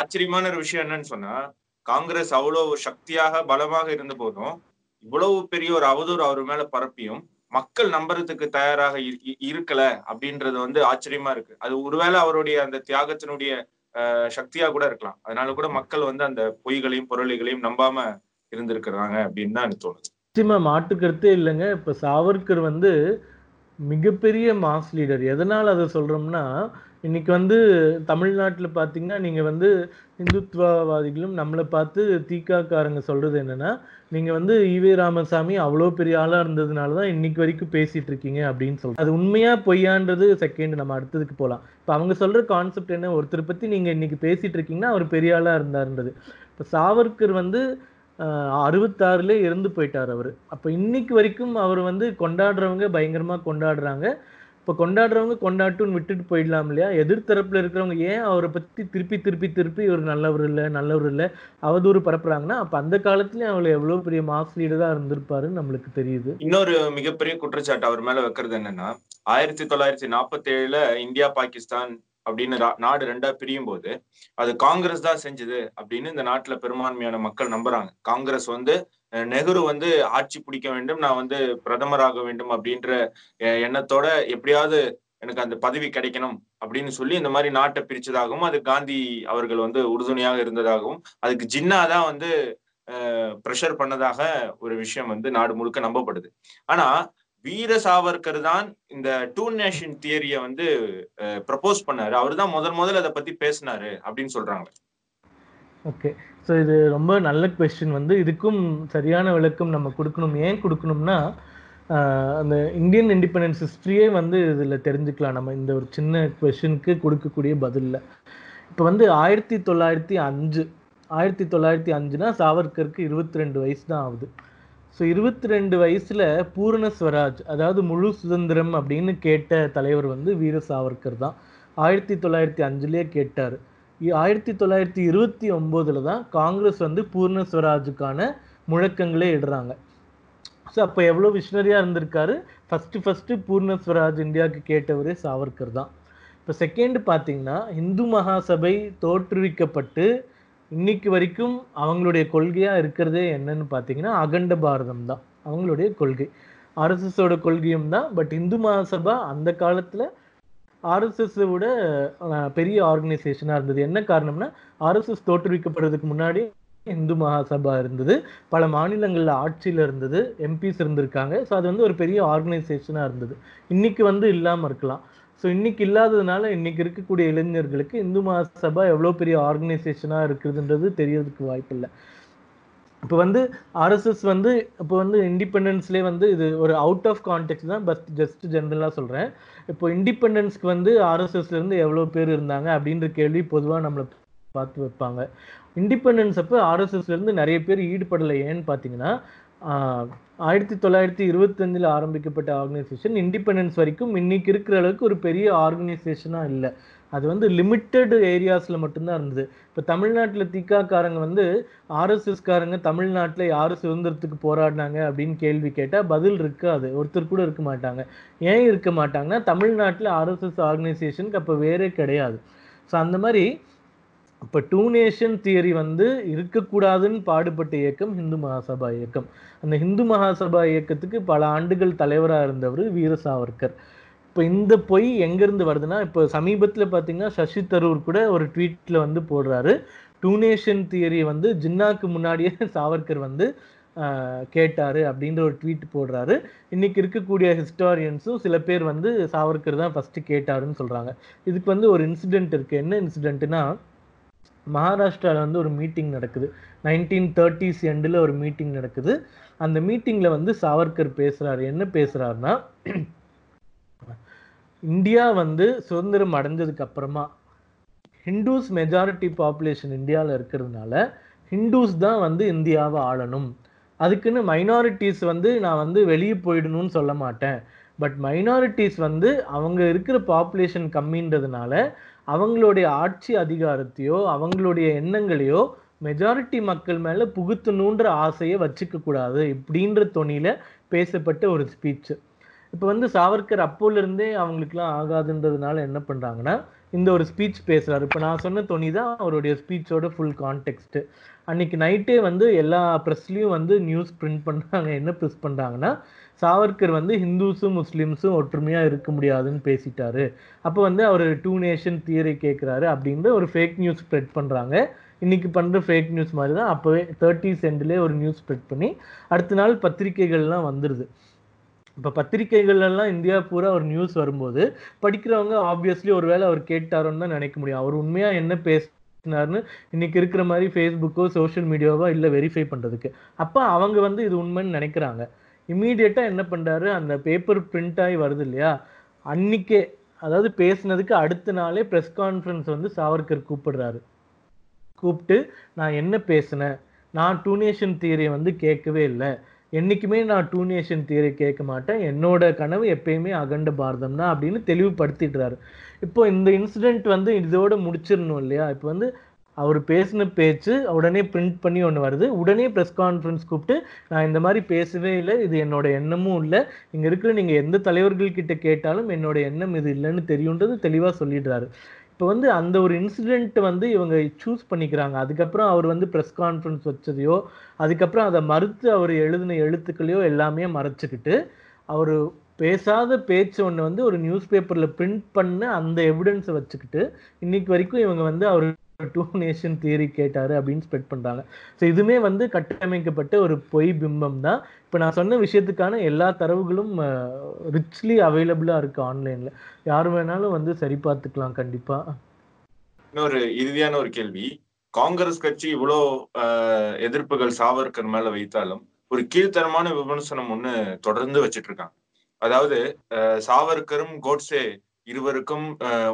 ஆச்சரியமான ஒரு விஷயம் என்னன்னு சொன்னா காங்கிரஸ் அவ்வளவு சக்தியாக பலமாக இருந்த போதும் இவ்வளவு பெரிய ஒரு அவதூறு அவர் மேல பரப்பியும் மக்கள் நம்புறதுக்கு தயாராக இருக்கல அப்படின்றது வந்து ஆச்சரியமா இருக்கு. அது ஒருவேளை அவருடைய அந்த தியாகத்தினுடைய சக்தியா கூட இருக்கலாம். அதனால கூட மக்கள் வந்து அந்த பொய்களையும் பொருளிகளையும் நம்பாம இருந்திருக்கிறாங்க அப்படின்னு தான் எனக்கு தோணுது. நிச்சயமா மாற்று இல்லைங்க. இப்ப சாவர்கர் வந்து மிகப்பெரிய மாஸ் லீடர். எதனால் அதை சொல்றோம்னா இன்னைக்கு வந்து தமிழ்நாட்டில் பார்த்தீங்கன்னா நீங்கள் வந்து இந்துத்துவவாதிகளும் நம்மளை பார்த்து தீக்காக்காரங்க சொல்கிறது என்னென்னா நீங்கள் வந்து ஈவே ராமசாமி அவ்வளோ பெரிய ஆளாக இருந்ததுனால தான் இன்னைக்கு வரைக்கும் பேசிகிட்டு இருக்கீங்க அப்படின்னு சொல்லி அது உண்மையாக பொய்யான்றது செகண்ட் நம்ம அடுத்ததுக்கு போகலாம் இப்போ அவங்க சொல்கிற கான்செப்ட் என்ன ஒருத்தர் பற்றி நீங்கள் இன்னைக்கு பேசிகிட்டு இருக்கீங்கன்னா அவர் பெரிய ஆளாக இருந்தார்ன்றது. இப்போ சாவர்கர் வந்து அறுபத்தாறுலேயே அறுபத்தாறுல இறந்து போயிட்டார் அவர். அப்போ இன்னைக்கு வரைக்கும் அவர் வந்து கொண்டாடுறவங்க பயங்கரமாக கொண்டாடுறாங்க. இப்போ கொண்டாடுறவங்க கொண்டாட்டுன்னு விட்டுட்டு போயிடலாம் இல்லையா? எதிர்த்தரப்பில் இருக்கிறவங்க ஏன் அவரை பத்தி திருப்பி திருப்பி திருப்பி ஒரு நல்லவர் இல்லை நல்லவர் இல்லை அவதூறு பரப்புறாங்கன்னா அப்ப அந்த காலத்துலயும் அவர் எவ்வளவு பெரிய மாஸ் லீடராக இருந்திருப்பாருன்னு நம்மளுக்கு தெரியுது. இன்னொரு மிகப்பெரிய குற்றச்சாட்டு அவர் மேல வைக்கிறது என்னன்னா ஆயிரத்தி தொள்ளாயிரத்தி நாற்பத்தி ஏழுல இந்தியா பாகிஸ்தான் அப்படின்னு நாடு ரெண்டா பிரியும் போது அது காங்கிரஸ் தான் செஞ்சது அப்படின்னு இந்த நாட்டுல பெரும்பான்மையான மக்கள் நம்புறாங்க. காங்கிரஸ் வந்து நெஹ்ரு வந்து ஆட்சி பிடிக்க வேண்டும் நான் வந்து பிரதமராக வேண்டும் அப்படின்ற எண்ணத்தோட எப்படியாவது எனக்கு அந்த பதவி கிடைக்கணும் அப்படின்னு சொல்லி இந்த மாதிரி நாட்டை பிரிச்சதாகவும் அது காந்தி அவர்கள் வந்து உறுதுணையாக இருந்ததாகவும் அதுக்கு ஜின்னா தான் வந்து ப்ரெஷர் பண்ணதாக ஒரு விஷயம் வந்து நாடு முழுக்க நம்பப்படுது. ஆனா வீர சாவர்கர் தான் இந்த டூ நேஷன் தியரிய வந்து ப்ரப்போஸ் பண்ணாரு. அவர் தான் முதல் முதல்ல அதை பத்தி பேசினாரு அப்படின்னு சொல்றாங்க. ஓகே ஸோ இது ரொம்ப நல்ல கொஸ்டின் வந்து இதுக்கும் சரியான விளக்கம் நம்ம கொடுக்கணும். ஏன் கொடுக்கணும்னா அந்த இந்தியன் இண்டிபெண்டன்ஸ் ஹிஸ்ட்ரியே வந்து இதில் தெரிஞ்சுக்கலாம். நம்ம இந்த ஒரு சின்ன கொஷனுக்கு கொடுக்கக்கூடிய பதிலில். இப்போ வந்து ஆயிரத்தி தொள்ளாயிரத்தி அஞ்சு ஆயிரத்தி தொள்ளாயிரத்தி அஞ்சுனா சாவர்கருக்கு இருபத்தி ரெண்டு வயசு தான் ஆகுது. ஸோ இருபத்தி ரெண்டு வயசில் பூரண ஸ்வராஜ் அதாவது முழு சுதந்திரம் அப்படின்னு கேட்ட தலைவர் வந்து வீர சாவர்கர் தான். ஆயிரத்தி தொள்ளாயிரத்தி அஞ்சுலேயே கேட்டார். ஆயிரத்தி தொள்ளாயிரத்தி இருபத்தி ஒம்போதில் தான் காங்கிரஸ் வந்து பூர்ண ஸ்வராஜுக்கான முழக்கங்களே இடுறாங்க. ஸோ அப்போ எவ்வளோ விஷனரியாக இருந்திருக்காரு? ஃபஸ்ட்டு ஃபஸ்ட்டு பூர்ண ஸ்வராஜ் இந்தியாவுக்கு கேட்டவரே சாவர்கர் தான். இப்போ செகண்ட் பார்த்தீங்கன்னா இந்து மகாசபை தோற்றுவிக்கப்பட்டு இன்னைக்கு வரைக்கும் அவங்களுடைய கொள்கையாக இருக்கிறதே என்னன்னு பார்த்தீங்கன்னா அகண்ட பாரதம் தான். அவங்களுடைய கொள்கை. ஆர்எஸ்எஸோட கொள்கையும் தான் பட் இந்து மகாசபா அந்த காலத்தில் ஆர்எஸ்எஸ் விட பெரிய ஆர்கனைசேஷனாக இருந்தது. என்ன காரணம்னா ஆர்எஸ்எஸ் தோற்றுவிக்கப்படுறதுக்கு முன்னாடி இந்து மகாசபா இருந்தது. பல மாநிலங்களில் ஆட்சியில் இருந்தது. எம்பிஸ் இருந்திருக்காங்க. ஸோ அது வந்து ஒரு பெரிய ஆர்கனைசேஷனாக இருந்தது. இன்னைக்கு வந்து இல்லாமல் இருக்கலாம். ஸோ இன்னைக்கு இல்லாததுனால இன்னைக்கு இருக்கக்கூடிய இளைஞர்களுக்கு இந்து மகாசபா எவ்வளோ பெரிய ஆர்கனைசேஷனாக இருக்குதுன்றது தெரியறதுக்கு வாய்ப்பில்லை. இப்போ வந்து ஆர்எஸ்எஸ் வந்து இப்போ வந்து இண்டிபெண்டன்ஸ்லேயே வந்து இது ஒரு அவுட் ஆஃப் கான்டெக்ட் தான் பஸ் ஜஸ்ட் ஜென்ரலாக சொல்கிறேன் இப்போ இண்டிபெண்டன்ஸ்க்கு வந்து ஆர்எஸ்எஸ்லேருந்து எவ்வளோ பேர் இருந்தாங்க அப்படின்ற கேள்வி பொதுவாக நம்மளை பார்த்து வைப்பாங்க. இண்டிபெண்டன்ஸ் அப்போ ஆர்எஸ்எஸ்லேருந்து நிறைய பேர் ஈடுபடலை. ஏன்னு பார்த்தீங்கன்னா ஆயிரத்தி தொள்ளாயிரத்தி இருபத்தஞ்சில் ஆரம்பிக்கப்பட்ட ஆர்கனைசேஷன் இண்டிபெண்டன்ஸ் வரைக்கும் இன்னைக்கு இருக்கிற அளவுக்கு ஒரு பெரிய ஆர்கனைசேஷனாக இல்லை. அது வந்து லிமிட்டட் ஏரியாஸில் மட்டும்தான் இருந்தது. இப்போ தமிழ்நாட்டில் திகாக்காரங்க வந்து ஆர்எஸ்எஸ்காரங்க தமிழ்நாட்டில் யார் சுதந்திரத்துக்கு போராடினாங்க அப்படின்னு கேள்வி கேட்டால் பதில் இருக்காது. ஒருத்தர் கூட இருக்க மாட்டாங்க. ஏன் இருக்க மாட்டாங்கன்னா தமிழ்நாட்டில் ஆர்எஸ்எஸ் ஆர்கனைசேஷனுக்கு அப்போ வேறே கிடையாது. ஸோ அந்த மாதிரி இப்போ டூ நேஷன் தியரி வந்து இருக்கக்கூடாதுன்னு பாடுபட்ட இயக்கம் ஹிந்து மகாசபா இயக்கம். அந்த ஹிந்து மகாசபா இயக்கத்துக்கு பல ஆண்டுகள் தலைவராக இருந்தவர் வீர சாவர்கர் இப்போ இந்த பொய் எங்கேருந்து வருதுன்னா இப்போ சமீபத்தில் பார்த்தீங்கன்னா சசி தரூர் கூட ஒரு ட்வீட்டில் வந்து போடுறாரு. டூனேஷன் தியரி வந்து ஜின்னாக்கு முன்னாடியே சாவர்கர் வந்து கேட்டார் அப்படின்ற ஒரு ட்வீட் போடுறாரு. இன்னைக்கு இருக்கக்கூடிய ஹிஸ்டாரியன்ஸும் சில பேர் வந்து சாவர்கர் தான் ஃபஸ்ட்டு கேட்டாருன்னு சொல்கிறாங்க இதுக்கு வந்து ஒரு இன்சிடென்ட் இருக்குது என்ன இன்சிடென்ட்னா மகாராஷ்டிராவில் வந்து ஒரு மீட்டிங் நடக்குது. நைன்டீன் தேர்ட்டிஸ் எண்டில் ஒரு மீட்டிங் நடக்குது. அந்த மீட்டிங்கில் வந்து சாவர்கர் பேசுகிறாரு என்ன பேசுகிறாருன்னா இந்தியா வந்து சுதந்திரம் அடைஞ்சதுக்கு அப்புறமா ஹிந்துஸ் மெஜாரிட்டி பாப்புலேஷன் இந்தியாவில் இருக்கிறதுனால ஹிந்துஸ் தான் வந்து இந்தியாவை ஆளணும். அதுக்குன்னு மைனாரிட்டிஸ் வந்து நான் வந்து வெளியே போயிடணும்னு சொல்ல மாட்டேன். பட் மைனாரிட்டிஸ் வந்து அவங்க இருக்கிற பாப்புலேஷன் கம்மின்றதுனால அவங்களுடைய ஆட்சி அதிகாரத்தையோ அவங்களுடைய எண்ணங்களையோ மெஜாரிட்டி மக்கள் மேலே புகுத்தணுன்ற ஆசையை வச்சுக்க கூடாது இப்படின்ற தொனியில் பேசப்பட்ட ஒரு ஸ்பீச்சு இப்போ வந்து சாவர்கர் அப்போலேருந்தே அவங்களுக்குலாம் ஆகாதுன்றதுனால என்ன பண்ணுறாங்கன்னா இந்த ஒரு ஸ்பீச் பேசுகிறார் இப்போ நான் சொன்ன துணி தான் அவருடைய ஸ்பீச்சோட ஃபுல் கான்டெக்ட்டு அன்னைக்கு நைட்டே வந்து எல்லா ப்ரெஸ்லேயும் வந்து நியூஸ் பிரிண்ட் பண்ணுறாங்க என்ன ப்ரெஸ் பண்ணுறாங்கன்னா சாவர்கர் வந்து ஹிந்துஸும் முஸ்லீம்ஸும் ஒற்றுமையாக இருக்க முடியாதுன்னு பேசிட்டாரு. அப்போ வந்து அவர் டூ நேஷன் தியரி கேட்குறாரு அப்படின்ற ஒரு ஃபேக் நியூஸ் ஸ்ப்ரெட் பண்ணுறாங்க இன்னைக்கு பண்ணுற ஃபேக் நியூஸ் மாதிரி தான் அப்போவே தேர்ட்டி சென்ட்லேயே ஒரு நியூஸ் ஸ்ப்ரெட் பண்ணி அடுத்த நாள் பத்திரிகைகள்லாம் வந்துடுது இப்போ பத்திரிகைகள் இந்தியா பூரா ஒரு நியூஸ் வரும்போது படிக்கிறவங்க ஆப்வியஸ்லி ஒரு வேளை அவர் கேட்டாரோன்னு தான் நினைக்க முடியும். அவர் உண்மையாக என்ன பேசினாருன்னு இன்னைக்கு இருக்கிற மாதிரி ஃபேஸ்புக்கோ சோஷியல் மீடியாவோ இல்லை வெரிஃபை பண்ணுறதுக்கு அப்போ அவங்க வந்து இது உண்மைன்னு நினைக்கிறாங்க. இம்மீடியட்டாக என்ன பண்ணுறாரு அந்த பேப்பர் பிரிண்ட் ஆகி வருது இல்லையா? அன்னைக்கே அதாவது பேசினதுக்கு அடுத்த நாளே ப்ரெஸ் கான்ஃபரன்ஸ் வந்து சாவர்கர் கூப்பிடுறாரு. கூப்பிட்டு நான் என்ன பேசினேன்? நான் டூனேஷன் தியரியை வந்து கேட்கவே இல்லை. என்றைக்குமே நான் டூ நேஷன் தியரி கேட்க மாட்டேன். என்னோட கனவு எப்பயுமே அகண்ட பாரதம் தான் அப்படின்னு தெளிவுபடுத்திடுறாரு. இப்போ இந்த இன்சிடெண்ட் வந்து இதோட முடிச்சிடணும் இல்லையா? இப்போ வந்து அவர் பேசின பேச்சு உடனே பிரிண்ட் பண்ணி ஒன்று வருது. உடனே ப்ரெஸ் கான்ஃபரன்ஸ் கூப்பிட்டு நான் இந்த மாதிரி பேசவே இல்லை. இது என்னோட எண்ணமும் இல்லை. இங்கே இருக்கிற நீங்கள் எந்த தலைவர்கள் கிட்ட கேட்டாலும் என்னோட எண்ணம் இது இல்லைன்னு தெரியுன்றது தெளிவாக சொல்லிடுறாரு. இப்போ வந்து அந்த ஒரு இன்சிடெண்ட் வந்து இவங்க சூஸ் பண்ணிக்கிறாங்க. அதுக்கப்புறம் அவர் வந்து ப்ரெஸ் கான்ஃபரன்ஸ் வச்சதையோ அதுக்கப்புறம் அதை மறுத்து அவர் எழுதின எழுத்துக்களையோ எல்லாமே மறைச்சிக்கிட்டு அவர் பேசாத பேச்சு ஒன்று வந்து ஒரு நியூஸ் பேப்பரில் பிரிண்ட் பண்ண அந்த எவிடன்ஸை வச்சுக்கிட்டு இன்னைக்கு வரைக்கும் இவங்க வந்து அவர் டூ நேஷன் தியரி கேட்டாரு அப்படின்னு ஸ்பெக்ட் பண்றாங்க. ஸோ இதுவுமே வந்து கட்டமைக்கப்பட்ட ஒரு பொய் பிம்பம் தான். இப்போ நான் சொன்ன விஷயத்துக்கான எல்லா தரவுகளும் ரிச்லி அவைலபிளா இருக்கு ஆன்லைன்ல யார் வேணாலும் வந்து சரி பார்த்துக்கலாம் கண்டிப்பா. இன்னொரு இறுதியான ஒரு கேள்வி. காங்கிரஸ் கட்சி இவ்வளோ எதிர்ப்புகள் சாவர்கர் மேல வைத்தாலும் ஒரு கீழ்த்தரமான விமர்சனம் ஒன்று தொடர்ந்து வச்சிட்டு இருக்காங்க. அதாவது சாவர்கரும் கோட்ஸே இருவருக்கும்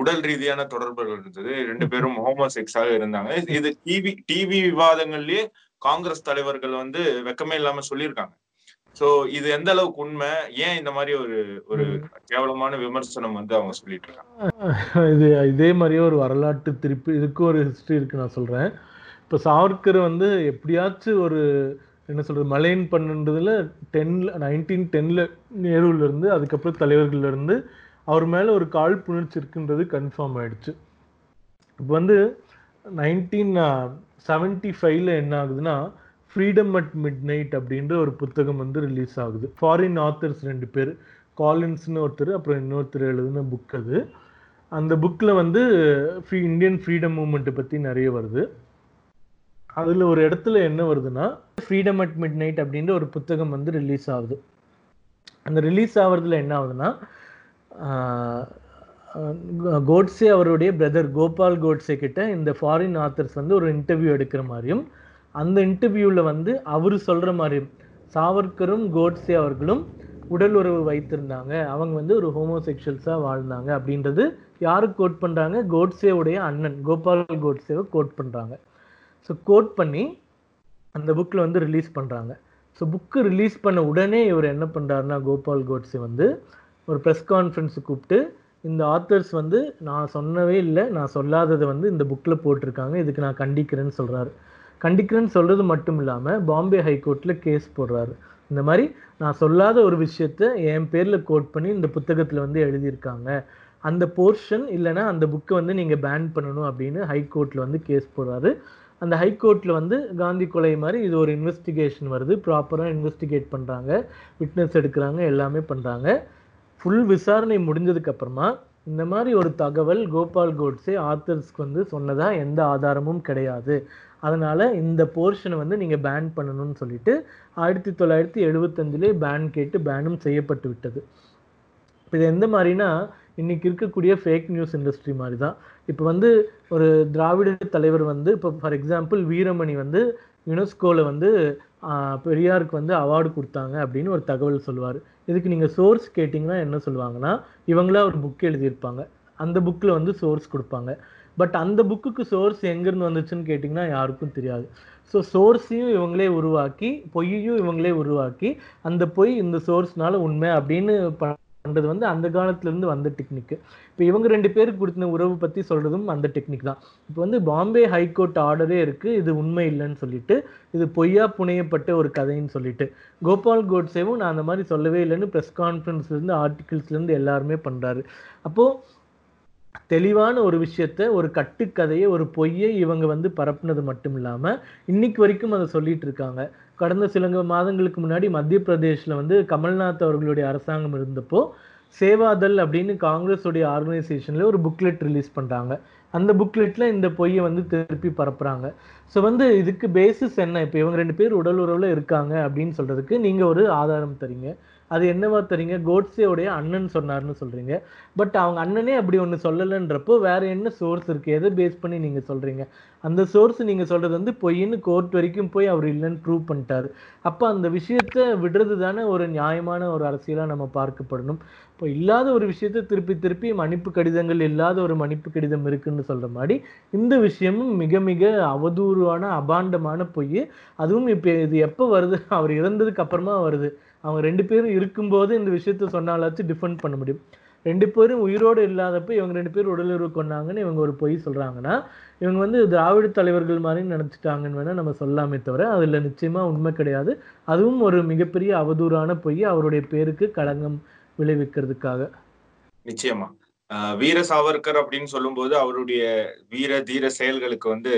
உடல் ரீதியான தொடர்புகள் இருந்தது. ரெண்டு பேரும் ஹோமோசெக்ஸாக இருந்தாங்க. இது டிவி டிவி விவாதங்கள்லயே காங்கிரஸ் தலைவர்கள் வந்து வெக்கமே இல்லாம சொல்லியிருக்காங்க. சோ இது எந்த அளவுக்கு உண்மை? ஏன் இந்த மாதிரி ஒரு ஒரு கேவலமான விமர்சனம் வந்து அவங்க சொல்லிட்டு இருக்காங்க இது இதே மாதிரியே ஒரு வரலாற்று திருப்பி இதுக்கு ஒரு ஹிஸ்டரி இருக்கு நான் சொல்றேன். இப்ப சாவர்கர் வந்து எப்படியாச்சும் ஒரு என்ன சொல்றது மலைன் பண்ணுன்றதுல டென்ல நைன்டீன் டென்ல நேருல இருந்து அதுக்கப்புறம் தலைவர்கள்ல இருந்து அவர் மேலே ஒரு காழ்ப்புணர்ச்சி இருக்குன்றது கன்ஃபார்ம் ஆயிடுச்சு. இப்போ வந்து நைன்டீன் செவன்டி ஃபைவ்ல என்ன ஆகுதுன்னா ஃப்ரீடம் அட் மிட் நைட் அப்படின்ற ஒரு புத்தகம் வந்து ரிலீஸ் ஆகுது. ஃபாரின் ஆத்தர்ஸ் ரெண்டு பேர் காலின்ஸ்னு ஒருத்தர் அப்புறம் இன்னொருத்தர் எழுதுன புக் அது. அந்த புக்கில் வந்து ஃப்ரீ இந்தியன் ஃப்ரீடம் மூமெண்ட்டை பற்றி நிறைய வருது. அதில் ஒரு இடத்துல என்ன வருதுன்னா ஃப்ரீடம் அட் மிட் நைட் அப்படின்ற ஒரு புத்தகம் வந்து ரிலீஸ் ஆகுது. அந்த ரிலீஸ் ஆகிறதுல என்ன ஆகுதுன்னா கோட்ஸே அவருடைய பிரதர் கோபால் கோட்ஸே கிட்ட இந்த ஃபாரின் ஆத்தர்ஸ் வந்து ஒரு இன்டர்வியூ எடுக்கிற மாதிரியும் அந்த இன்டர்வியூவில் வந்து அவர் சொல்கிற மாதிரியும் சாவர்கரும் கோட்ஸே அவர்களும் உடல் உறவு வைத்திருந்தாங்க. அவங்க வந்து ஒரு ஹோமோசெக்ஷுவல்ஸாக வாழ்ந்தாங்க அப்படின்றது யாருக்கு கோட் பண்ணுறாங்க கோட்ஸேவுடைய அண்ணன் கோபால் கோட்ஸேவை கோட் பண்ணுறாங்க ஸோ கோட் பண்ணி அந்த புக்கில் வந்து ரிலீஸ் பண்ணுறாங்க ஸோ புக்கு ரிலீஸ் பண்ண உடனே இவர் என்ன பண்ணுறாருன்னா கோபால் கோட்ஸே வந்து ஒரு ப்ரெஸ் கான்ஃபரன்ஸு கூப்பிட்டு இந்த ஆத்தர்ஸ் வந்து நான் சொன்னவே இல்லை நான் சொல்லாததை வந்து இந்த புக்கில் போட்டிருக்காங்க இதுக்கு நான் கண்டிக்கிறேன்னு சொல்கிறாரு கண்டிக்கிறேன்னு சொல்கிறது மட்டும் இல்லாமல் பாம்பே ஹைகோர்ட்டில் கேஸ் போடுறாரு. இந்த மாதிரி நான் சொல்லாத ஒரு விஷயத்த என் பேரில் கோட் பண்ணி இந்த புத்தகத்தில் வந்து எழுதியிருக்காங்க. அந்த போர்ஷன் இல்லைன்னா அந்த புக்கை வந்து நீங்கள் பேன் பண்ணணும் அப்படின்னு ஹைகோர்ட்டில் வந்து கேஸ் போடுறாரு. அந்த ஹைகோர்ட்டில் வந்து காந்தி கொலை மாதிரி இது ஒரு இன்வெஸ்டிகேஷன் வருது. ப்ராப்பராக இன்வெஸ்டிகேட் பண்ணுறாங்க விட்னஸ் எடுக்கிறாங்க. எல்லாமே பண்ணுறாங்க ஃபுல் விசாரணை முடிஞ்சதுக்கு அப்புறமா இந்த மாதிரி ஒரு தகவல் கோபால் கோட்ஸே ஆத்தர்ஸ்க்கு வந்து சொன்னதா எந்த ஆதாரமும் கிடையாது. அதனால இந்த போர்ஷனை வந்து நீங்கள் பேன் பண்ணணும்னு சொல்லிட்டு ஆயிரத்தி தொள்ளாயிரத்தி எழுபத்தஞ்சிலே பேன் கேட்டு பேனும் செய்யப்பட்டு விட்டது. இப்போ இது எந்த மாதிரினா இன்னைக்கு இருக்கக்கூடிய ஃபேக் நியூஸ் இண்டஸ்ட்ரி மாதிரி தான் இப்போ வந்து ஒரு திராவிட தலைவர் வந்து இப்போ ஃபார் எக்ஸாம்பிள் வீரமணி வந்து யுனெஸ்கோவில் வந்து பெரியாருக்கு வந்து அவார்டு கொடுத்தாங்க அப்படின்னு ஒரு தகவல் சொல்லுவார். இதுக்கு நீங்கள் சோர்ஸ் கேட்டிங்கன்னா என்ன சொல்லுவாங்கன்னா இவங்களா ஒரு புக் எழுதியிருப்பாங்க. அந்த புக்கில் வந்து சோர்ஸ் கொடுப்பாங்க. பட் அந்த புக்குக்கு சோர்ஸ் எங்கேருந்து வந்துச்சுன்னு கேட்டிங்கன்னா யாருக்கும் தெரியாது. ஸோ சோர்ஸையும் இவங்களே உருவாக்கி பொய்யையும் இவங்களே உருவாக்கி அந்த பொய் இந்த சோர்ஸ்னால உண்மை அப்படின்னு பண்ணுறது வந்து அந்த காலத்துலேருந்து வந்த டெக்னிக்கு. இப்போ இவங்க ரெண்டு பேருக்கு கொடுத்த உறவு பற்றி சொல்கிறதும் அந்த டெக்னிக் தான். இப்போ வந்து பாம்பே ஹைகோர்ட் ஆர்டரே இருக்குது இது உண்மை இல்லைன்னு சொல்லிட்டு இது பொய்யா புனையப்பட்ட ஒரு கதைன்னு சொல்லிட்டு. கோபால் கோட்ஸேவும் நான் அந்த மாதிரி சொல்லவே இல்லைன்னு ப்ரெஸ் கான்ஃபரன்ஸ்லேருந்து ஆர்டிகிள்ஸ்லேருந்து எல்லாருமே பண்ணுறாரு அப்போது தெளிவான ஒரு விஷயத்த ஒரு கட்டுக்கதையை ஒரு பொய்யை இவங்க வந்து பரப்புனது மட்டும் இல்லாமல் இன்னைக்கு வரைக்கும் அதை சொல்லிட்டு இருக்காங்க. கடந்த சில மாதங்களுக்கு முன்னாடி மத்திய பிரதேஷில் வந்து கமல்நாத் அவர்களுடைய அரசாங்கம் இருந்தப்போ சேவாதல் அப்படின்னு காங்கிரஸுடைய ஆர்கனைசேஷனில் ஒரு புக்லெட் ரிலீஸ் பண்ணுறாங்க அந்த புக்லெட்டில் இந்த பொய்யை வந்து திருப்பி பரப்புகிறாங்க ஸோ வந்து இதுக்கு பேசிஸ் என்ன? இப்போ இவங்க ரெண்டு பேர் உடல் உறவில் இருக்காங்க அப்படின்னு சொல்கிறதுக்கு நீங்கள் ஒரு ஆதாரம் தரீங்க. அது என்னவா தரீங்க கோட்ஸேவுடைய அண்ணன் சொன்னார்னு சொல்கிறீங்க பட் அவங்க அண்ணனே அப்படி ஒன்று சொல்லலைன்றப்போ வேற என்ன சோர்ஸ் இருக்குது எதை பேஸ் பண்ணி நீங்கள் சொல்கிறீங்க அந்த சோர்ஸ் நீங்கள் சொல்கிறது வந்து பொய்ன்னு கோர்ட் வரைக்கும் போய் அவர் இல்லைன்னு ப்ரூவ் பண்ணிட்டாரு. அப்போ அந்த விஷயத்த விடுறது தானே ஒரு நியாயமான ஒரு அரசியலாக நம்ம பார்க்கப்படணும். இப்போ இல்லாத ஒரு விஷயத்தை திருப்பி திருப்பி மன்னிப்பு கடிதங்கள் இல்லாத ஒரு மன்னிப்பு கடிதம் இருக்குன்னு சொல்கிற மாதிரி இந்த விஷயமும் மிக மிக அவதூறான அபாண்டமான பொய். அதுவும் இப்போ இது எப்போ வருது? அவர் இறந்ததுக்கு அப்புறமா வருது. அவங்க ரெண்டு பேரும் இருக்கும்போது இந்த விஷயத்த சொன்னாலாச்சும் டிஃபெண்ட் பண்ண முடியும். ரெண்டு பேரும் உயிரோடு இல்லாதப்ப இவங்க ரெண்டு பேரும் உடலுறவு கொண்டாங்கன்னு இவங்க ஒரு பொய் சொல்கிறாங்கன்னா இவங்க வந்து திராவிட தலைவர்கள் மாதிரி நினச்சிட்டாங்கன்னு வேணால் நம்ம சொல்லாமே தவிர அதில் நிச்சயமாக உண்மை கிடையாது. அதுவும் ஒரு மிகப்பெரிய அவதூறான பொய் அவருடைய பேருக்கு களங்கம் விளைவிக்கிறதுக்காக. நிச்சயமா. வீர சாவர்கர் அப்படின்னு சொல்லும்போது அவருடைய வீர தீர செயல்களுக்கு வந்து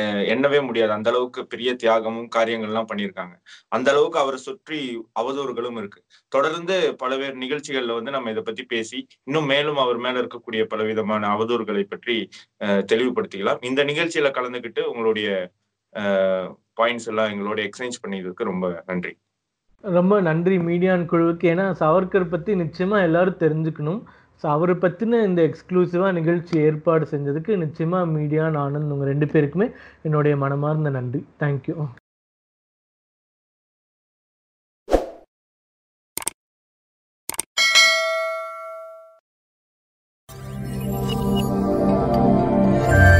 எண்ணவே முடியாது. அந்த அளவுக்கு பெரிய தியாகமும் காரியங்கள்லாம் பண்ணியிருக்காங்க. அந்த அளவுக்கு அவரை சுற்றி அவதூறுகளும் இருக்கு. தொடர்ந்து பலவேறு நிகழ்ச்சிகள்ல வந்து நம்ம இதை பத்தி பேசி இன்னும் மேலும் அவர் மேல இருக்கக்கூடிய பலவிதமான அவதூறுகளை பற்றி அஹ் தெளிவுபடுத்திக்கலாம். இந்த நிகழ்ச்சியில கலந்துகிட்டு உங்களுடைய பாயிண்ட்ஸ் எல்லாம் எங்களோட எக்ஸ்சேஞ்ச் பண்ணியதுக்கு ரொம்ப நன்றி. ரொம்ப நன்றி மீடியான் குழுவுக்கு. ஏன்னா சவர்கர் பத்தி நிச்சயமா எல்லாரும் தெரிஞ்சுக்கணும். ஸோ அவரை பற்றின இந்த எக்ஸ்க்ளூசிவாக நிகழ்ச்சி ஏற்பாடு செஞ்சதுக்கு நிச்சயமாக மீடியா நானும் உங்கள் ரெண்டு பேருக்குமே என்னுடைய மனமார்ந்த நன்றி. தேங்க்யூ